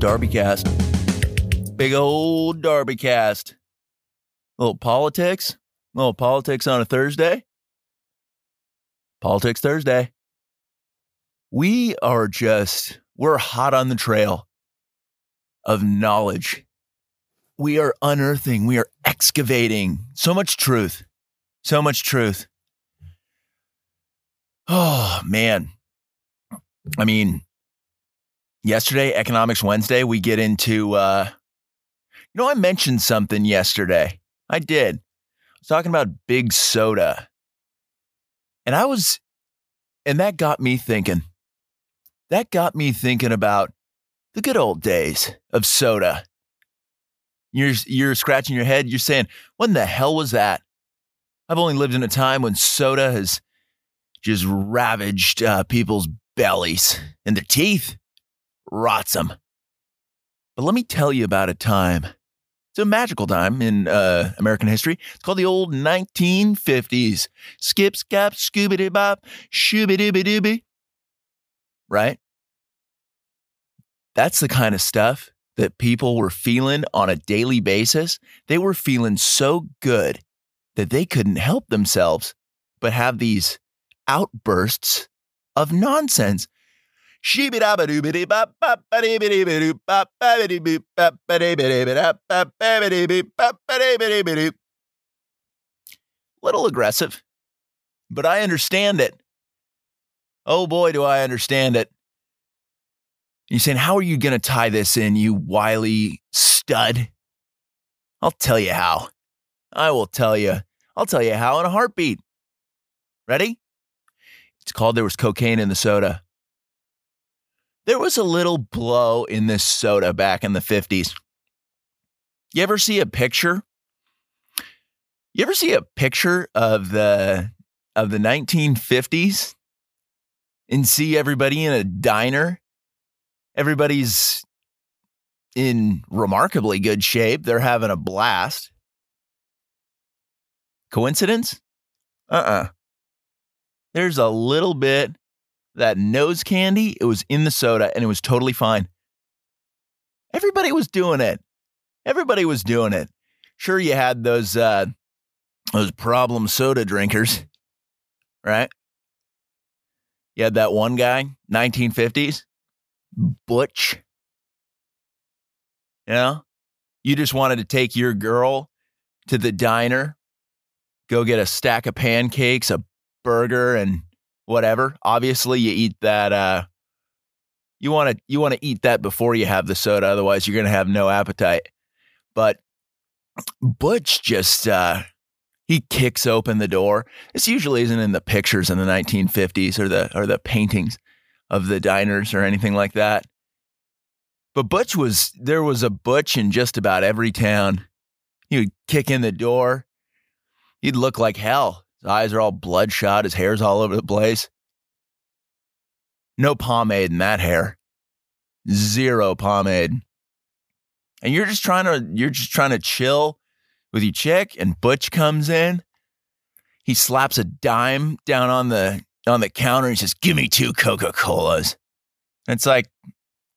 Darby cast. Big old Darby cast. little politics. little politics on a Thursday. Politics Thursday. We are just, we're hot on the trail of knowledge. We are unearthing, we are excavating so much truth. So much truth. Oh, man. I mean, yesterday, Economics Wednesday, we get into, uh, you know, I mentioned something yesterday. I did. I was talking about big soda. And I was, and that got me thinking. That got me thinking about the good old days of soda. You're, you're scratching your head. You're saying, when the hell was that? I've only lived in a time when soda has just ravaged uh, people's bellies and their teeth, rots them. But let me tell you about a time. It's a magical time in uh, American history. It's called the old 1950s. Skip, scap, doo, bop, shooby dooby dooby. Right? That's the kind of stuff that people were feeling on a daily basis. They were feeling so good that they couldn't help themselves but have these outbursts of nonsense. Little aggressive, but I understand it. Oh boy, do I understand it. You're saying, How are you going to tie this in, you wily stud? I'll tell you how. I will tell you. I'll tell you how in a heartbeat. Ready? It's called There Was Cocaine in the Soda. There was a little blow in this soda back in the 50s. You ever see a picture? You ever see a picture of the of the 1950s and see everybody in a diner? Everybody's in remarkably good shape. They're having a blast. Coincidence? Uh-uh. There's a little bit that nose candy. It was in the soda and it was totally fine. Everybody was doing it. Everybody was doing it. Sure, you had those uh, those problem soda drinkers, right? You had that one guy, 1950s, Butch. You know, you just wanted to take your girl to the diner, go get a stack of pancakes, a burger and whatever. Obviously, you eat that. Uh, you want to you want to eat that before you have the soda. Otherwise, you're going to have no appetite. But Butch just uh, he kicks open the door. This usually isn't in the pictures in the 1950s or the or the paintings of the diners or anything like that. But Butch was there was a Butch in just about every town. He would kick in the door. He'd look like hell. His eyes are all bloodshot. His hair's all over the place. No pomade in that hair. Zero pomade. And you're just trying to you're just trying to chill with your chick and Butch comes in. He slaps a dime down on the on the counter and says, "Give me two Coca-Colas." And it's like,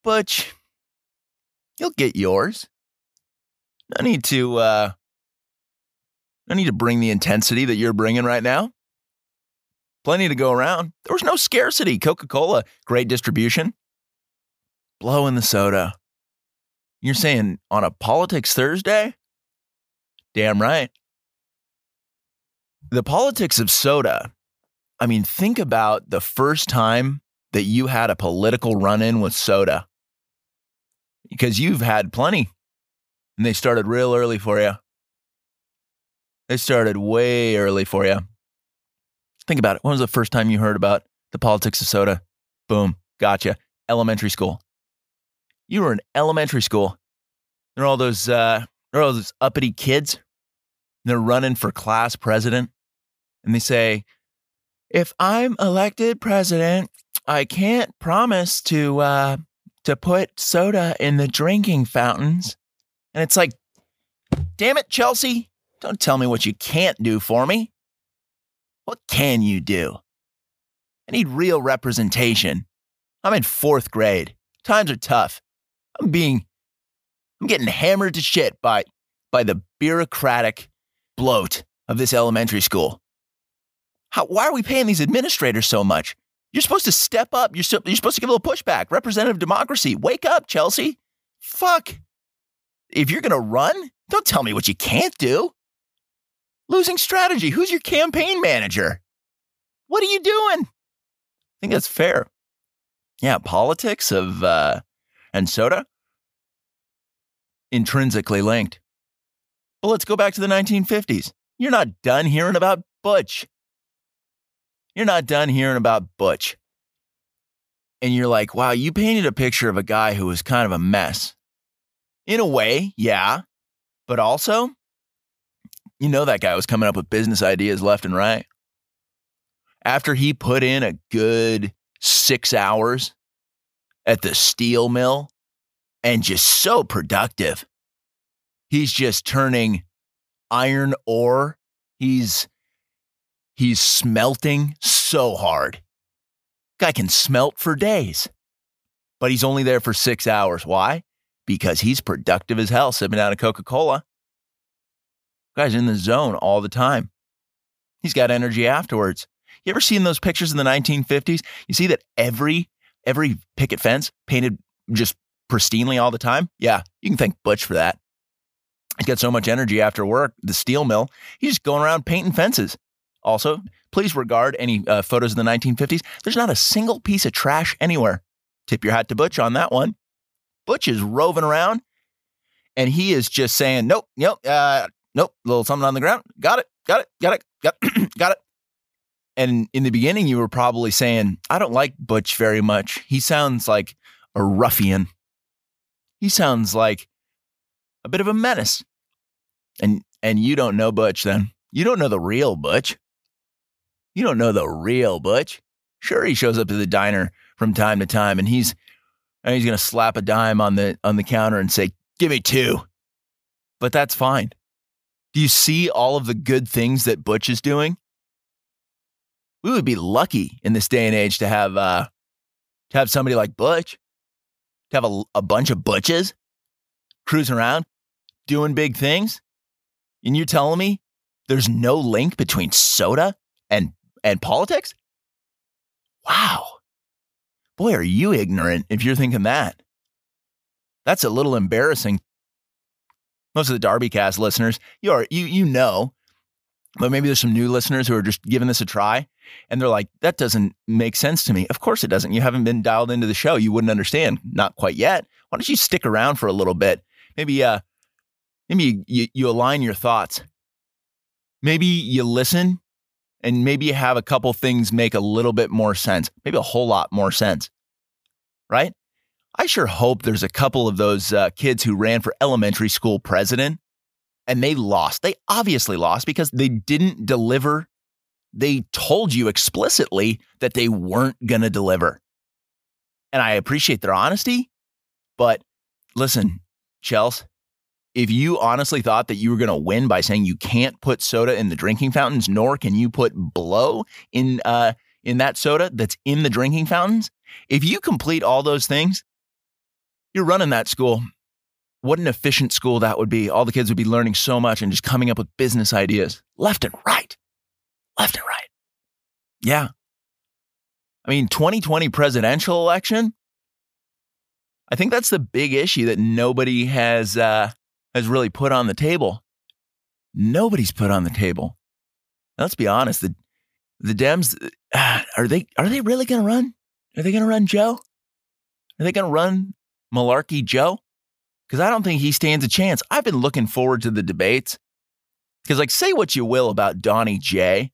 "Butch, you'll get yours. No need to uh I need to bring the intensity that you're bringing right now. Plenty to go around. There was no scarcity. Coca Cola, great distribution. Blow in the soda. You're saying on a Politics Thursday? Damn right. The politics of soda. I mean, think about the first time that you had a political run in with soda. Because you've had plenty, and they started real early for you. They started way early for you. Think about it. When was the first time you heard about the politics of soda? Boom, gotcha. Elementary school. You were in elementary school. There are all those, uh, there are all those uppity kids. They're running for class president, and they say, "If I'm elected president, I can't promise to uh, to put soda in the drinking fountains." And it's like, damn it, Chelsea, don't tell me what you can't do for me. What can you do? I need real representation. I'm in fourth grade. Times are tough. I'm being, I'm getting hammered to shit by, by the bureaucratic bloat of this elementary school. How, why are we paying these administrators so much? You're supposed to step up. You're, so, you're supposed to give a little pushback. Representative democracy. Wake up, Chelsea. Fuck. If you're going to run, don't tell me what you can't do. Losing strategy. Who's your campaign manager? What are you doing? I think that's fair. Yeah, politics of uh, and soda intrinsically linked. But let's go back to the 1950s. You're not done hearing about Butch. You're not done hearing about Butch. And you're like, wow, you painted a picture of a guy who was kind of a mess. In a way, yeah. But also, you know that guy was coming up with business ideas left and right. After he put in a good six hours at the steel mill and just so productive, he's just turning iron ore. He's he's smelting so hard. Guy can smelt for days. But he's only there for 6 hours. Why? Because he's productive as hell sipping out a Coca-Cola. Guy's in the zone all the time. He's got energy afterwards. You ever seen those pictures in the 1950s? You see that every every picket fence painted just pristinely all the time? Yeah, you can thank Butch for that. He's got so much energy after work, the steel mill, he's just going around painting fences. Also, please regard any uh, photos of the 1950s. There's not a single piece of trash anywhere. Tip your hat to Butch on that one. Butch is roving around and he is just saying, nope, nope, uh, nope, little something on the ground. Got it, got it, got it, got, got it. And in the beginning, you were probably saying, I don't like Butch very much. He sounds like a ruffian. He sounds like a bit of a menace. And and you don't know Butch then. You don't know the real Butch. You don't know the real Butch. Sure, he shows up to the diner from time to time and he's and he's gonna slap a dime on the on the counter and say, Give me two. But that's fine. Do you see all of the good things that Butch is doing? We would be lucky in this day and age to have uh to have somebody like Butch, to have a, a bunch of Butches cruising around doing big things. And you're telling me there's no link between soda and and politics? Wow. Boy, are you ignorant if you're thinking that. That's a little embarrassing. Most of the Darbycast listeners, you are you you know, but maybe there's some new listeners who are just giving this a try and they're like, that doesn't make sense to me. Of course it doesn't. You haven't been dialed into the show. You wouldn't understand. Not quite yet. Why don't you stick around for a little bit? Maybe uh maybe you, you, you align your thoughts. Maybe you listen and maybe you have a couple things make a little bit more sense, maybe a whole lot more sense, right? I sure hope there's a couple of those uh, kids who ran for elementary school president and they lost. They obviously lost because they didn't deliver. They told you explicitly that they weren't going to deliver. And I appreciate their honesty, but listen, Chels, if you honestly thought that you were going to win by saying you can't put soda in the drinking fountains, nor can you put blow in uh, in that soda that's in the drinking fountains, if you complete all those things, you're running that school. What an efficient school that would be. All the kids would be learning so much and just coming up with business ideas left and right. Left and right. Yeah. I mean, 2020 presidential election, I think that's the big issue that nobody has uh, has really put on the table. Nobody's put on the table. Now, let's be honest. The the Dems uh, are they are they really going to run? Are they going to run Joe? Are they going to run Malarkey Joe? Because I don't think he stands a chance. I've been looking forward to the debates. Because, like, say what you will about Donnie J.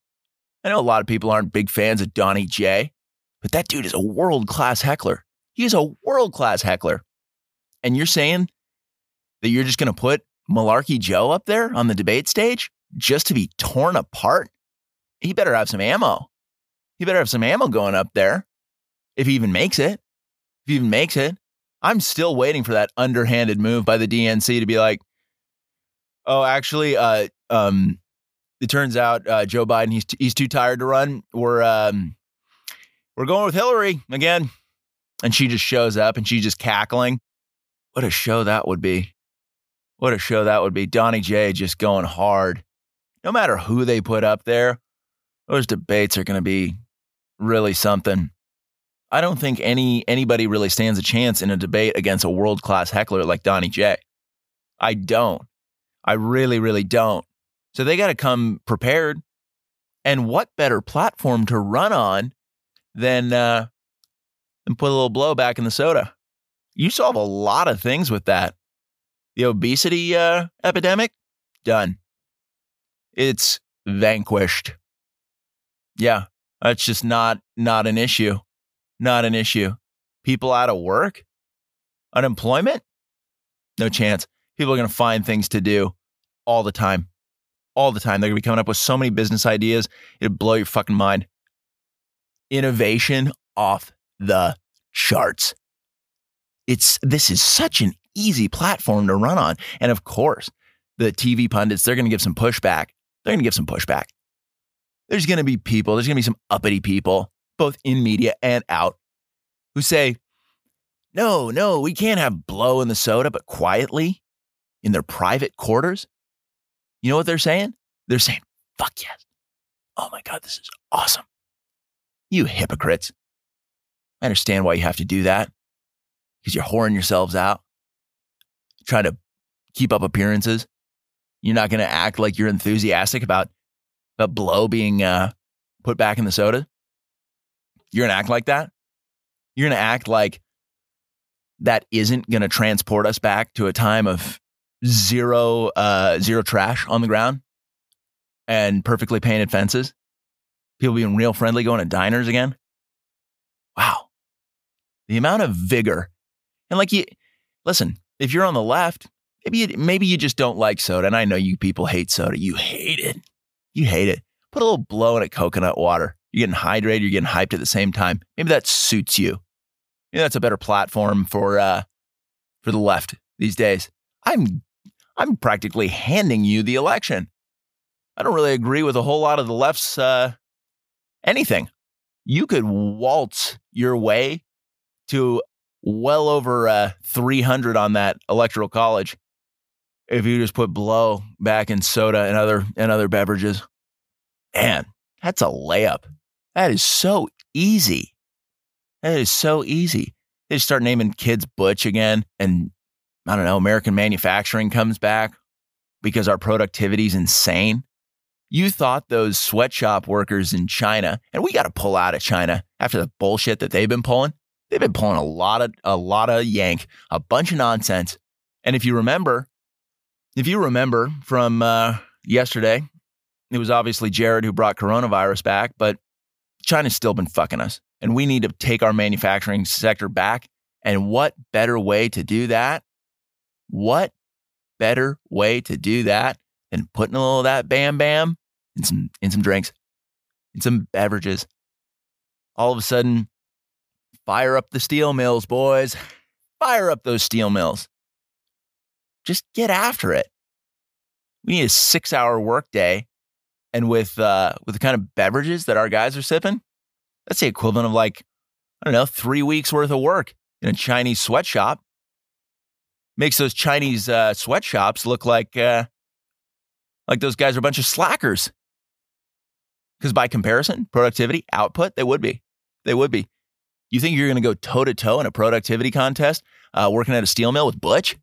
I know a lot of people aren't big fans of Donnie J, but that dude is a world class heckler. He is a world class heckler. And you're saying that you're just going to put Malarkey Joe up there on the debate stage just to be torn apart? He better have some ammo. He better have some ammo going up there if he even makes it. If he even makes it. I'm still waiting for that underhanded move by the DNC to be like, oh, actually, uh, um, it turns out uh, Joe Biden he's t- he's too tired to run. We're um, we're going with Hillary again, and she just shows up and she's just cackling What a show that would be. What a show that would be. Donnie J just going hard. No matter who they put up there, those debates are going to be really something. I don't think any anybody really stands a chance in a debate against a world class heckler like Donnie J. I don't. I really, really don't. So they got to come prepared. And what better platform to run on than uh, put a little blow back in the soda? You solve a lot of things with that. The obesity uh, epidemic, done. It's vanquished. Yeah, that's just not not an issue. Not an issue. People out of work, unemployment, no chance. People are going to find things to do all the time. All the time. They're going to be coming up with so many business ideas. It'll blow your fucking mind. Innovation off the charts. It's this is such an easy platform to run on. And of course, the TV pundits, they're going to give some pushback. They're going to give some pushback. There's going to be people, there's going to be some uppity people, both in media and out, who say, no, no, we can't have blow in the soda, but quietly in their private quarters. You know what they're saying? They're saying, fuck yes. Oh my God, this is awesome. You hypocrites. I understand why you have to do that because you're whoring yourselves out, trying to keep up appearances. You're not going to act like you're enthusiastic about, about blow being uh, put back in the soda. You're going to act like that. You're going to act like that isn't going to transport us back to a time of zero uh, zero trash on the ground and perfectly painted fences. People being real friendly, going to diners again. Wow, the amount of vigor and like you listen, if you're on the left, maybe you, maybe you just don't like soda. And I know you people hate soda. You hate it. You hate it. Put a little blow in a coconut water. You're getting hydrated. You're getting hyped at the same time. Maybe that suits you. Maybe that's a better platform for uh, for the left these days. I'm I'm practically handing you the election. I don't really agree with a whole lot of the left's uh, anything. You could waltz your way to well over uh, 300 on that electoral college if you just put blow back in soda and other and other beverages. Man, that's a layup. That is so easy. That is so easy. They just start naming kids Butch again, and I don't know, American manufacturing comes back because our productivity is insane. You thought those sweatshop workers in China, and we got to pull out of China after the bullshit that they've been pulling. They've been pulling a lot of a lot of yank, a bunch of nonsense. And if you remember, if you remember from uh, yesterday, it was obviously Jared who brought coronavirus back, but China's still been fucking us, and we need to take our manufacturing sector back. And what better way to do that? What better way to do that than putting a little of that bam bam in some in some drinks, in some beverages? All of a sudden, Fire up the steel mills, boys. Fire up those steel mills. Just get after it. We need a six hour workday. And with, uh, with the kind of beverages that our guys are sipping, that's the equivalent of like, I don't know, three weeks worth of work in a Chinese sweatshop. Makes those Chinese uh, sweatshops look like, uh, like those guys are a bunch of slackers. Because by comparison, productivity, output, they would be. They would be. You think you're going to go toe to toe in a productivity contest uh, working at a steel mill with Butch?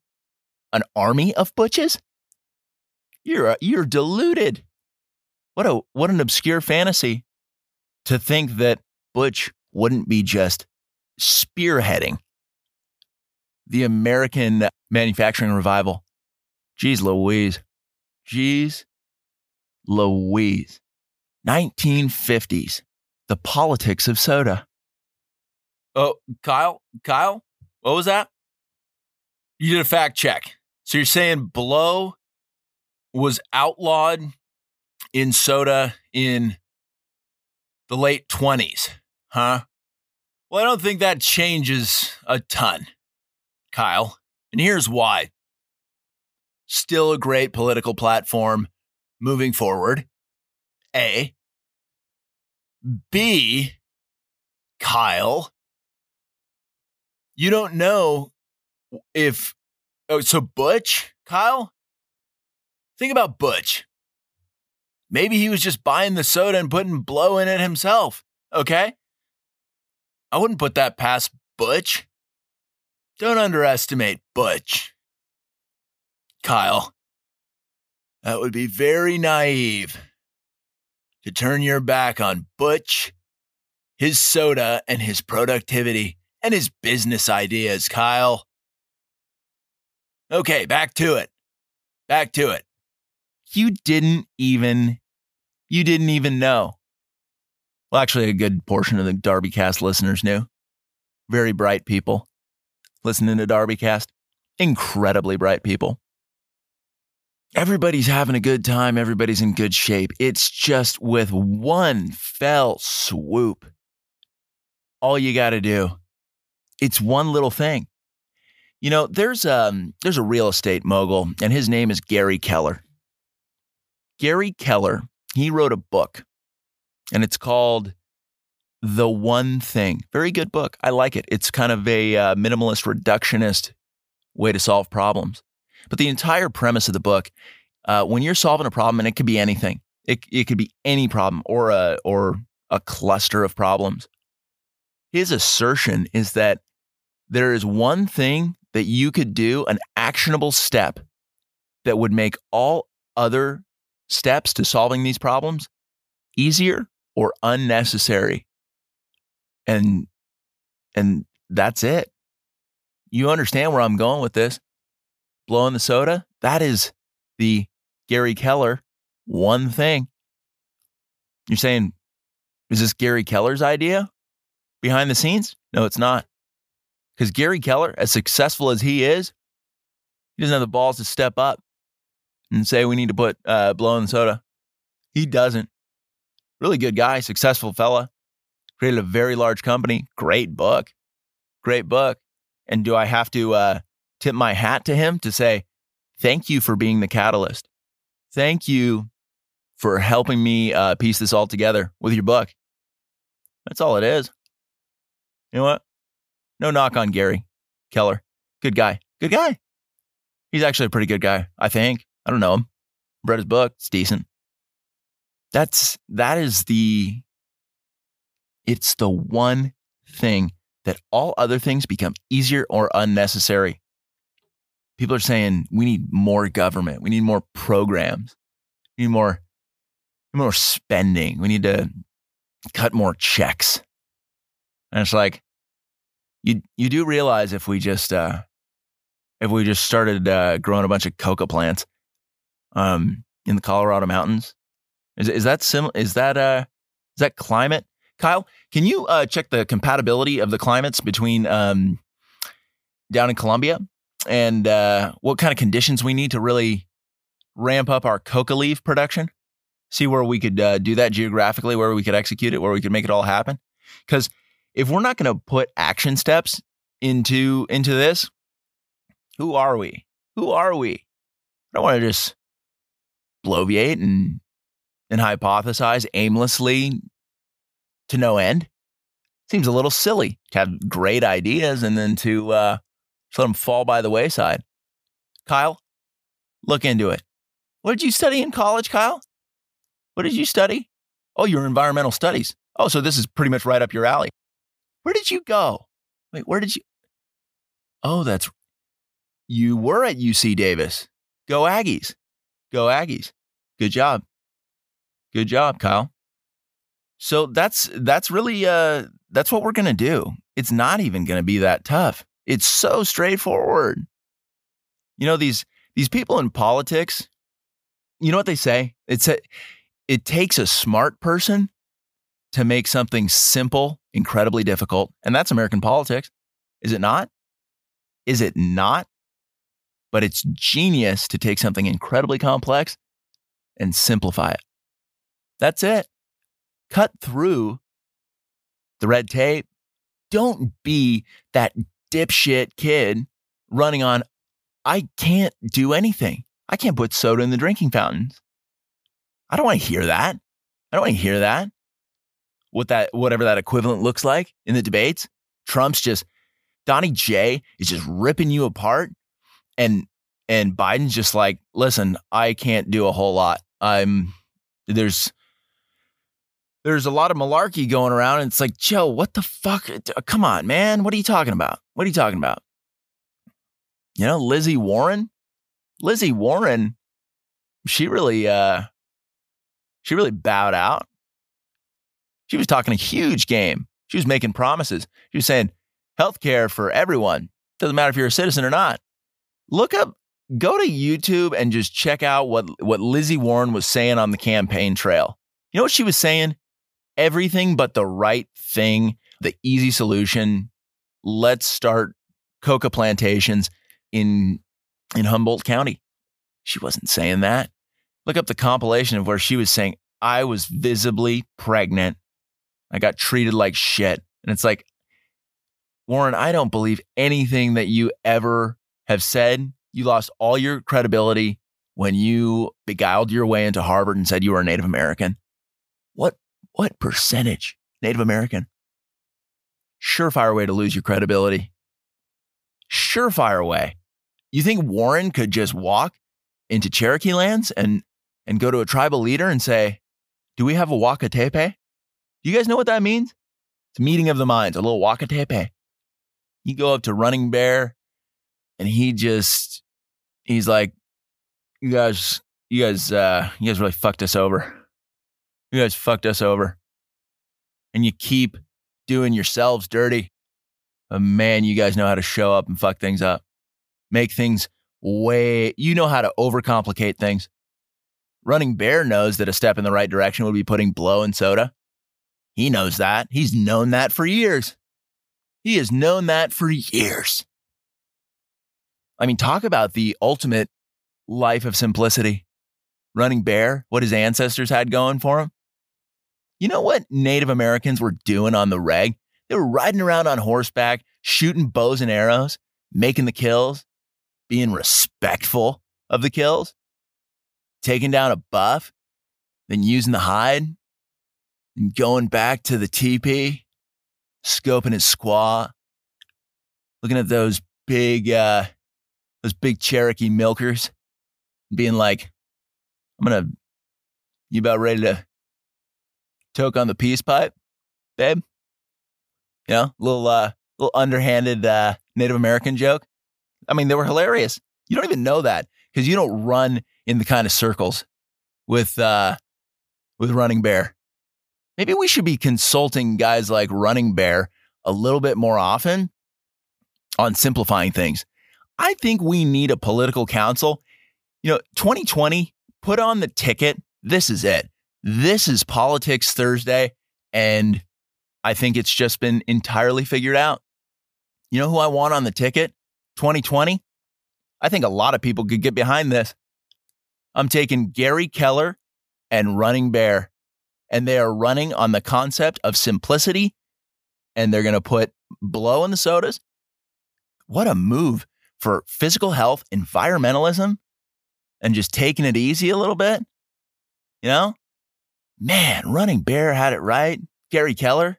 An army of Butches? You're, you're deluded. What, a, what an obscure fantasy to think that Butch wouldn't be just spearheading the American manufacturing revival. Geez Louise. Geez Louise. 1950s. The politics of soda. Oh, Kyle, Kyle, what was that? You did a fact check. So you're saying blow was outlawed in soda in the late 20s, huh? Well, I don't think that changes a ton, Kyle. And here's why. Still a great political platform moving forward. A. B. Kyle, you don't know if Oh, so Butch, Kyle? Think about Butch. Maybe he was just buying the soda and putting blow in it himself. Okay? I wouldn't put that past Butch. Don't underestimate Butch. Kyle, that would be very naive to turn your back on Butch, his soda, and his productivity and his business ideas, Kyle. Okay, back to it. Back to it. You didn't even you didn't even know. Well, actually a good portion of the Darbycast listeners knew. Very bright people listening to Darbycast. Incredibly bright people. Everybody's having a good time, everybody's in good shape. It's just with one fell swoop. All you got to do. It's one little thing. You know, there's um there's a real estate mogul and his name is Gary Keller. Gary Keller, he wrote a book and it's called The One Thing. Very good book. I like it. It's kind of a uh, minimalist reductionist way to solve problems. But the entire premise of the book, uh, when you're solving a problem, and it could be anything, it, it could be any problem or a or a cluster of problems. His assertion is that there is one thing that you could do, an actionable step that would make all other steps to solving these problems easier or unnecessary. And and that's it. You understand where I'm going with this. Blowing the soda, that is the Gary Keller one thing. You're saying, is this Gary Keller's idea behind the scenes? No, it's not. Because Gary Keller, as successful as he is, he doesn't have the balls to step up and say we need to put uh, blow in soda. He doesn't. Really good guy, successful fella, created a very large company. Great book, great book. And do I have to uh, tip my hat to him to say thank you for being the catalyst? Thank you for helping me uh, piece this all together with your book. That's all it is. You know what? No knock on Gary Keller. Good guy. Good guy. He's actually a pretty good guy, I think. I don't know him. Read his book. It's decent. That's that is the it's the one thing that all other things become easier or unnecessary. People are saying we need more government. We need more programs. We need more more spending. We need to cut more checks. And it's like, you you do realize if we just uh, if we just started uh, growing a bunch of coca plants um, in the Colorado mountains, is is that sim? Is that uh is that climate? Kyle, can you uh, check the compatibility of the climates between um, down in Colombia and uh, what kind of conditions we need to really ramp up our coca leaf production? See where we could uh, do that geographically, where we could execute it, where we could make it all happen. Because if we're not going to put action steps into into this, who are we? Who are we? I don't want to just bloviate and and hypothesize aimlessly to no end. Seems a little silly to have great ideas and then to uh, let them fall by the wayside. Kyle, look into it. What did you study in college, Kyle? What did you study? Oh, your environmental studies. Oh, so this is pretty much right up your alley. Where did you go? Wait, where did you? Oh, that's. You were at UC Davis. Go Aggies. Go Aggies. Good job. Good job, Kyle. So that's that's really uh that's what we're going to do. It's not even going to be that tough. It's so straightforward. You know these these people in politics, you know what they say? It's a, it takes a smart person to make something simple incredibly difficult. And that's American politics. Is it not? Is it not? But it's genius to take something incredibly complex and simplify it. That's it. Cut through the red tape. Don't be that dipshit kid running on, I can't do anything. I can't put soda in the drinking fountains. I don't want to hear that. I don't want to hear that what that whatever that equivalent looks like in the debates. Trump's just Donnie J is just ripping you apart And and Biden's just like, listen, I can't do a whole lot. I'm there's there's a lot of malarkey going around, and it's like, Joe, what the fuck? Come on, man. What are you talking about? What are you talking about? You know, Lizzie Warren? Lizzie Warren, she really uh she really bowed out. She was talking a huge game. She was making promises. She was saying health care for everyone. Doesn't matter if you're a citizen or not. Look up, go to YouTube and just check out what, what Lizzie Warren was saying on the campaign trail. You know what she was saying? Everything but the right thing, the easy solution. Let's start coca plantations in in Humboldt County. She wasn't saying that. Look up the compilation of where she was saying, I was visibly pregnant. I got treated like shit. And it's like, Warren, I don't believe anything that you ever have said. You lost all your credibility when you beguiled your way into Harvard and said you were a Native American. What what percentage Native American? Surefire way to lose your credibility. Surefire way. You think Warren could just walk into Cherokee lands and and go to a tribal leader and say, "Do we have a Wakatepe?" Do you guys know what that means? It's meeting of the minds, a little Wakatepe. You go up to Running Bear and he just he's like, You guys, you guys, uh, you guys really fucked us over. You guys fucked us over. And you keep doing yourselves dirty. But man, you guys know how to show up and fuck things up. Make things way you know how to overcomplicate things. Running Bear knows that a step in the right direction would be putting blow in soda. He knows that. He's known that for years. He has known that for years. I mean, talk about the ultimate life of simplicity. Running Bear, what his ancestors had going for him. You know what Native Americans were doing on the reg? They were riding around on horseback, shooting bows and arrows, making the kills, being respectful of the kills, taking down a buff, then using the hide, and going back to the teepee scoping his squaw, looking at those big, uh, those big Cherokee milkers, being like, I'm gonna, you about ready to toke on the peace pipe, babe? You know, little, uh, little underhanded, uh, Native American joke. I mean, they were hilarious. You don't even know that because you don't run in the kind of circles with, uh, with Running Bear maybe we should be consulting guys like Running Bear a little bit more often on simplifying things. I think we need a political council. You know, 2020, put on the ticket. This is it. This is Politics Thursday. And I think it's just been entirely figured out. You know who I want on the ticket? 2020? I think a lot of people could get behind this. I'm taking Gary Keller and Running Bear and they are running on the concept of simplicity and they're going to put blow in the sodas. What a move for physical health, environmentalism, and just taking it easy a little bit. You know, man, Running Bear had it right. Gary Keller.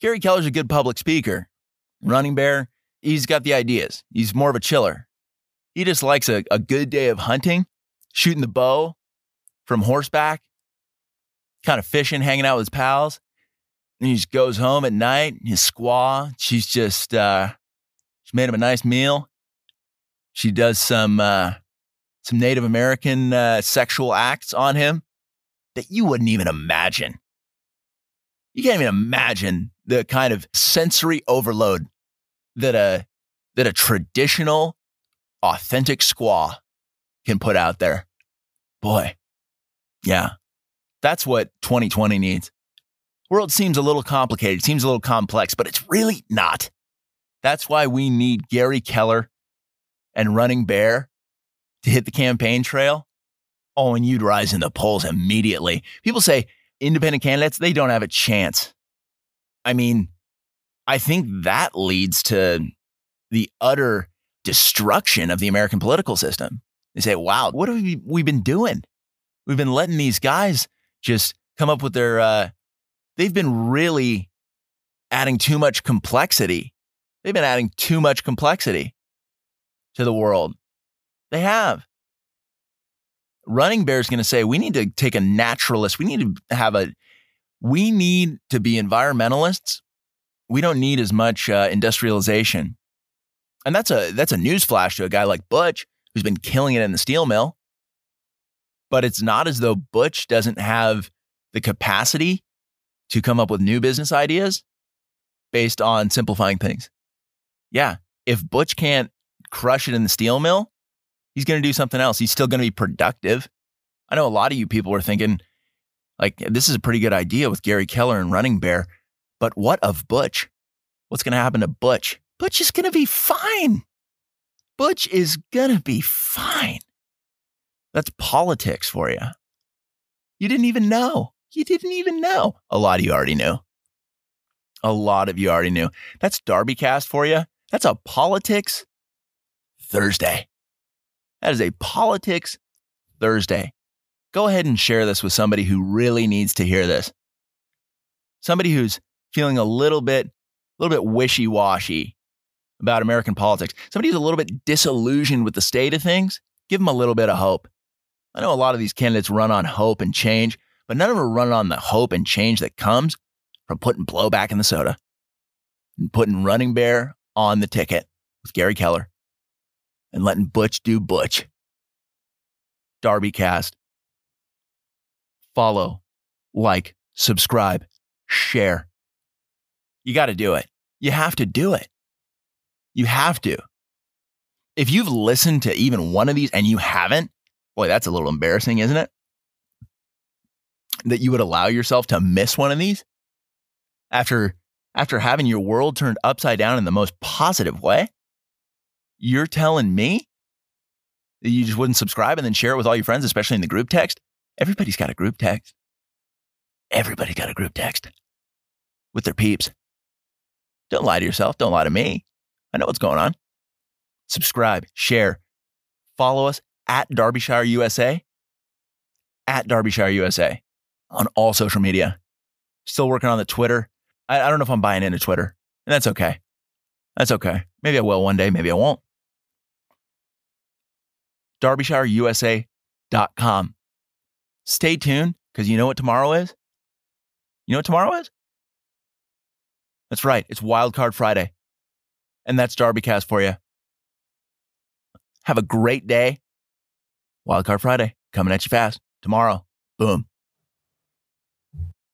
Gary Keller's a good public speaker. Running Bear, he's got the ideas. He's more of a chiller. He just likes a, a good day of hunting, shooting the bow from horseback, kind of fishing, hanging out with his pals. And he just goes home at night. His squaw, she's just uh, she made him a nice meal. She does some uh, some Native American uh, sexual acts on him that you wouldn't even imagine. You can't even imagine the kind of sensory overload that a that a traditional, authentic squaw can put out there. Boy, yeah, that's what 2020 needs. World seems a little complicated, seems a little complex, but it's really not. That's why we need Gary Keller and Running Bear to hit the campaign trail. Oh, and you'd rise in the polls immediately. People say independent candidates, they don't have a chance. I mean, I think that leads to the utter destruction of the American political system. They say, wow, what have we, we been doing? We've been letting these guys just come up with their, uh, they've been really adding too much complexity. They've been adding too much complexity to the world. They have. Running Bear is going to say we need to take a naturalist. We need to have a, we need to be environmentalists. We don't need as much uh, industrialization. And that's a that's a newsflash to a guy like Butch who's been killing it in the steel mill. But it's not as though Butch doesn't have the capacity to come up with new business ideas based on simplifying things. Yeah, if Butch can't crush it in the steel mill, he's going to do something else. He's still going to be productive. I know a lot of you people are thinking, like, this is a pretty good idea with Gary Keller and Running Bear, but what of Butch? What's going to happen to Butch? Butch is going to be fine. Butch is going to be fine. That's politics for you. You didn't even know. You didn't even know. A lot of you already knew. A lot of you already knew. That's Darby Cast for you. That's a politics Thursday. That is a politics Thursday. Go ahead and share this with somebody who really needs to hear this. Somebody who's feeling a little bit, a little bit wishy-washy about American politics. Somebody who's a little bit disillusioned with the state of things. Give them a little bit of hope. I know a lot of these candidates run on hope and change, but none of them run on the hope and change that comes from putting blowback in the soda and putting Running Bear on the ticket with Gary Keller and letting Butch do Butch. Darby Cast. Follow, like, subscribe, share. You got to do it. You have to do it. You have to. If you've listened to even one of these and you haven't, boy, that's a little embarrassing, isn't it? That you would allow yourself to miss one of these after after having your world turned upside down in the most positive way. You're telling me that you just wouldn't subscribe and then share it with all your friends, especially in the group text? Everybody's got a group text. Everybody got a group text with their peeps. Don't lie to yourself. Don't lie to me. I know what's going on. Subscribe, share, follow us at Darbyshire USA, at Darbyshire USA on all social media. Still working on the Twitter. I, I don't know if I'm buying into Twitter, and that's okay. That's okay. Maybe I will one day, maybe I won't. DarbyshireUSA.com. Stay tuned because you know what tomorrow is? You know what tomorrow is? That's right. It's Wildcard Friday. And that's Darbycast for you. Have a great day. Wildcard Friday coming at you fast tomorrow. Boom.